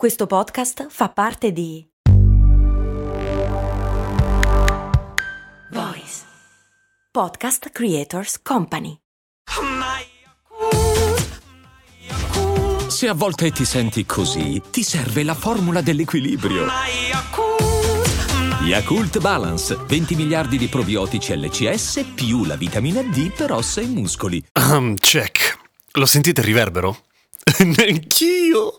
Questo podcast fa parte di Voice Podcast Creators Company. Se a volte ti senti così, ti serve la formula dell'equilibrio. Yakult Balance, 20 miliardi di probiotici LCS più la vitamina D per ossa e muscoli. Um, check. Lo sentite il riverbero? Neanch'io.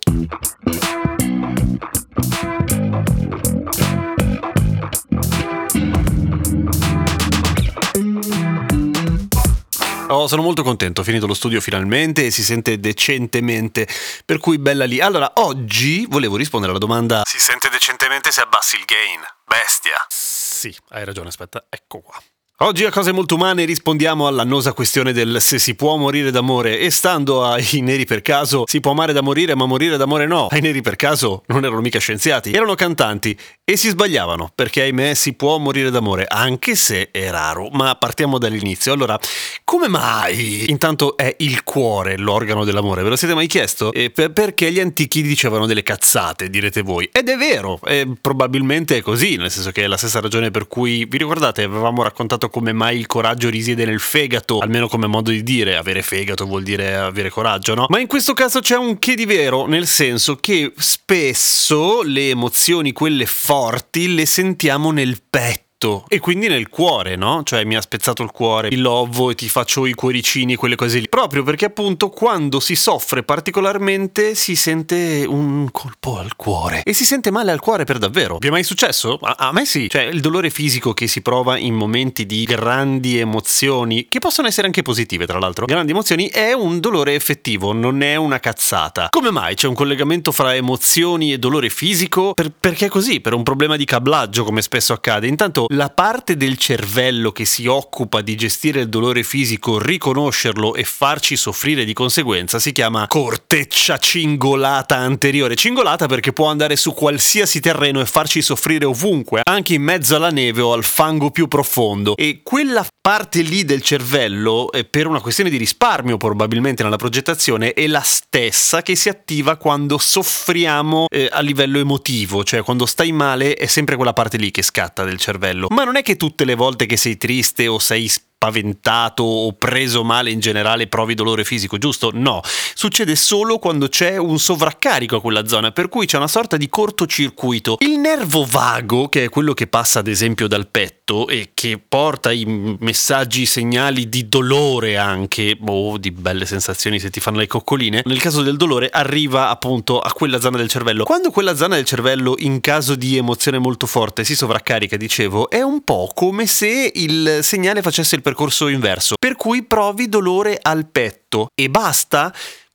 Oh, sono molto contento, ho finito lo studio finalmente e si sente decentemente, per cui bella lì. Allora, oggi volevo rispondere alla domanda Si sente decentemente se abbassi il gain? Bestia. Sì, hai ragione, aspetta, ecco qua. Oggi a Cose Molto Umane rispondiamo all'annosa questione del se si può morire d'amore e stando ai neri per caso si può amare da morire ma morire d'amore no. Ai neri per caso non erano mica scienziati, erano cantanti e si sbagliavano perché ahimè si può morire d'amore anche se è raro. Ma partiamo dall'inizio. Allora, come mai intanto è il cuore l'organo dell'amore? Ve lo siete mai chiesto? E per- perché gli antichi dicevano delle cazzate, direte voi. Ed è vero, e probabilmente è così, nel senso che è la stessa ragione per cui vi ricordate avevamo raccontato come mai il coraggio risiede nel fegato, almeno come modo di dire, avere fegato vuol dire avere coraggio, no? Ma in questo caso c'è un che di vero, nel senso che spesso le emozioni, quelle forti, le sentiamo nel petto e quindi nel cuore, no? Cioè mi ha spezzato il cuore, il lovo e ti faccio i cuoricini, quelle cose lì. Proprio perché appunto quando si soffre particolarmente si sente un colpo al cuore e si sente male al cuore per davvero. Vi è mai successo? A, a me sì. Cioè il dolore fisico che si prova in momenti di grandi emozioni, che possono essere anche positive tra l'altro, grandi emozioni, è un dolore effettivo, non è una cazzata. Come mai c'è un collegamento fra emozioni e dolore fisico? Per, perché così? Per un problema di cablaggio come spesso accade. Intanto la parte del cervello che si occupa di gestire il dolore fisico, riconoscerlo e farci soffrire di conseguenza si chiama corteccia cingolata anteriore. Cingolata perché può andare su qualsiasi terreno e farci soffrire ovunque, anche in mezzo alla neve o al fango più profondo. E quella parte lì del cervello, per una questione di risparmio probabilmente nella progettazione, è la stessa che si attiva quando soffriamo eh, a livello emotivo, cioè quando stai male è sempre quella parte lì che scatta del cervello. Ma non è che tutte le volte che sei triste o sei spaventato o preso male in generale provi dolore fisico, giusto? No, succede solo quando c'è un sovraccarico a quella zona, per cui c'è una sorta di cortocircuito. Il nervo vago, che è quello che passa ad esempio dal petto e che porta i messaggi, i segnali di dolore anche, o oh, di belle sensazioni se ti fanno le coccoline, nel caso del dolore arriva appunto a quella zona del cervello. Quando quella zona del cervello in caso di emozione molto forte si sovraccarica, dicevo, è un po' come se il segnale facesse il percorso inverso, per cui provi dolore al petto e basta?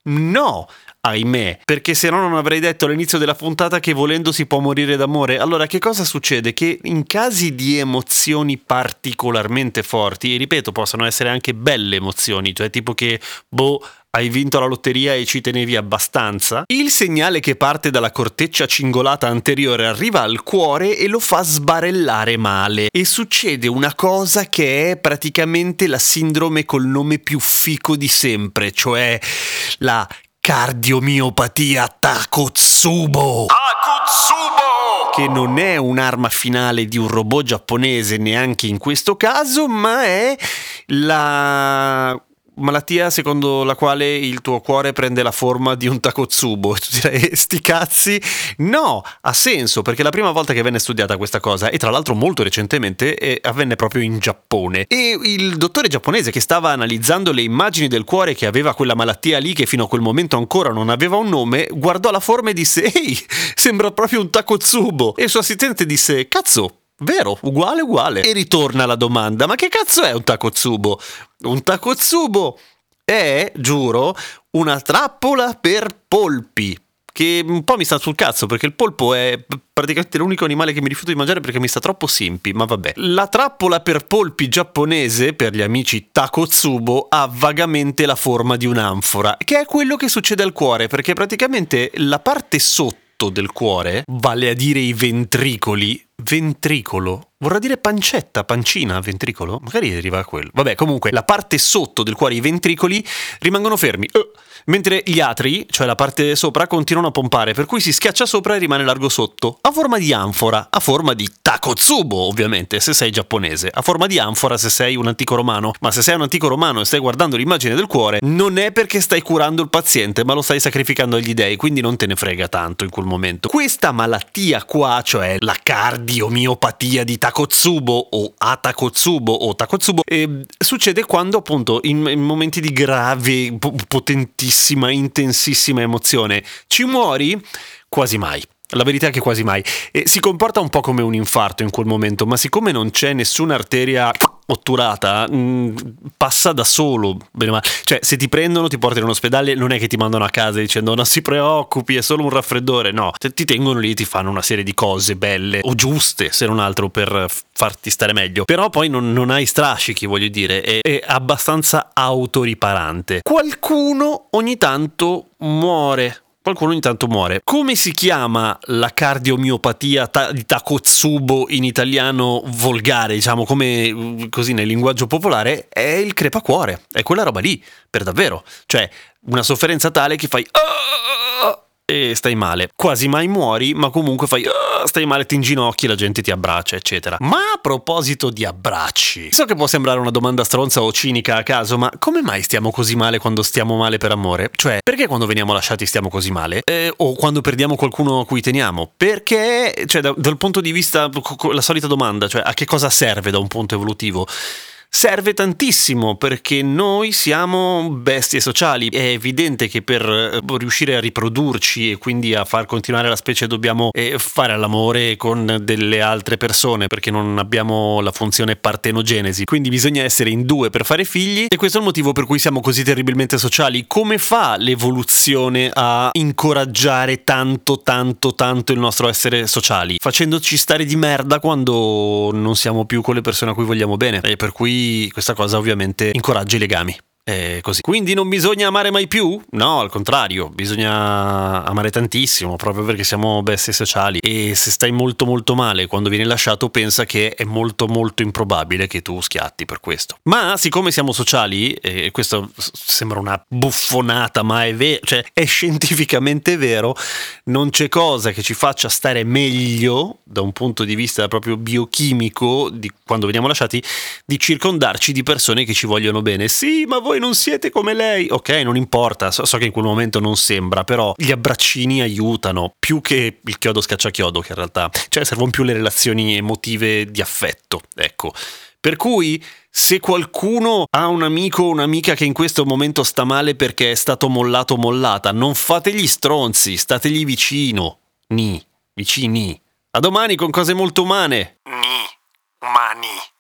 No, ahimè, perché se no non avrei detto all'inizio della puntata che volendo si può morire d'amore. Allora, che cosa succede? Che in casi di emozioni particolarmente forti, e ripeto, possono essere anche belle emozioni, cioè tipo che, boh, hai vinto la lotteria e ci tenevi abbastanza, il segnale che parte dalla corteccia cingolata anteriore arriva al cuore e lo fa sbarellare male. E succede una cosa che è praticamente la sindrome col nome più fico di sempre, cioè la cardiomiopatia Takotsubo. Takotsubo! Che non è un'arma finale di un robot giapponese neanche in questo caso, ma è la malattia secondo la quale il tuo cuore prende la forma di un takotsubo. E tu direi, sti cazzi? No, ha senso, perché la prima volta che venne studiata questa cosa, e tra l'altro molto recentemente, eh, avvenne proprio in Giappone. E il dottore giapponese che stava analizzando le immagini del cuore che aveva quella malattia lì, che fino a quel momento ancora non aveva un nome, guardò la forma e disse, ehi, sembra proprio un takotsubo. E il suo assistente disse, cazzo, Vero, uguale, uguale. E ritorna la domanda: ma che cazzo è un takotsubo? Un takotsubo è, giuro, una trappola per polpi. Che un po' mi sta sul cazzo perché il polpo è praticamente l'unico animale che mi rifiuto di mangiare perché mi sta troppo simpi, ma vabbè. La trappola per polpi giapponese, per gli amici Takotsubo, ha vagamente la forma di un'anfora, che è quello che succede al cuore, perché praticamente la parte sotto del cuore, vale a dire i ventricoli, ventricolo Vorrà dire pancetta, pancina, ventricolo? Magari deriva a quello. Vabbè, comunque, la parte sotto del cuore, i ventricoli, rimangono fermi. Uh, mentre gli atri, cioè la parte sopra, continuano a pompare, per cui si schiaccia sopra e rimane largo sotto. A forma di anfora, a forma di takotsubo, ovviamente, se sei giapponese. A forma di anfora se sei un antico romano. Ma se sei un antico romano e stai guardando l'immagine del cuore, non è perché stai curando il paziente, ma lo stai sacrificando agli dei, quindi non te ne frega tanto in quel momento. Questa malattia qua, cioè la cardiomiopatia di Takotsubo o Atakotsubo o Takotsubo eh, succede quando appunto in, in momenti di grave, potentissima, intensissima emozione ci muori quasi mai. La verità è che quasi mai. E si comporta un po' come un infarto in quel momento, ma siccome non c'è nessuna arteria otturata, mh, mm, passa da solo. Cioè, se ti prendono, ti portano in ospedale, non è che ti mandano a casa dicendo non si preoccupi, è solo un raffreddore. No, se ti tengono lì ti fanno una serie di cose belle o giuste, se non altro, per farti stare meglio. Però poi non, non hai strascichi, voglio dire, è, è abbastanza autoriparante. Qualcuno ogni tanto muore qualcuno ogni tanto muore. Come si chiama la cardiomiopatia ta- di Takotsubo in italiano volgare, diciamo come mm, così nel linguaggio popolare? È il crepacuore, è quella roba lì, per davvero. Cioè, una sofferenza tale che fai... Oh! E stai male. Quasi mai muori, ma comunque fai uh, stai male, ti inginocchi, la gente ti abbraccia, eccetera. Ma a proposito di abbracci, so che può sembrare una domanda stronza o cinica a caso, ma come mai stiamo così male quando stiamo male per amore? Cioè, perché quando veniamo lasciati stiamo così male? Eh, o quando perdiamo qualcuno a cui teniamo? Perché, cioè, da, dal punto di vista, la solita domanda, cioè, a che cosa serve da un punto evolutivo? Serve tantissimo perché noi siamo bestie sociali. È evidente che per eh, riuscire a riprodurci e quindi a far continuare la specie dobbiamo eh, fare l'amore con delle altre persone perché non abbiamo la funzione partenogenesi. Quindi bisogna essere in due per fare figli e questo è il motivo per cui siamo così terribilmente sociali. Come fa l'evoluzione a incoraggiare tanto, tanto, tanto il nostro essere sociali? Facendoci stare di merda quando non siamo più con le persone a cui vogliamo bene. E per cui questa cosa ovviamente incoraggia i legami. È così. Quindi non bisogna amare mai più? No, al contrario, bisogna amare tantissimo, proprio perché siamo bestie sociali. E se stai molto molto male quando vieni lasciato, pensa che è molto molto improbabile che tu schiatti per questo. Ma siccome siamo sociali, e questo sembra una buffonata, ma è vero, cioè è scientificamente vero, non c'è cosa che ci faccia stare meglio da un punto di vista proprio biochimico di quando veniamo lasciati, di circondarci di persone che ci vogliono bene. Sì, ma voi voi non siete come lei. Ok, non importa, so, so, che in quel momento non sembra, però gli abbraccini aiutano più che il chiodo scacciachiodo, che in realtà, cioè servono più le relazioni emotive di affetto, ecco. Per cui se qualcuno ha un amico o un'amica che in questo momento sta male perché è stato mollato o mollata, non fate gli stronzi, stategli vicino. Ni, vicini. A domani con cose molto umane. Ni, umani.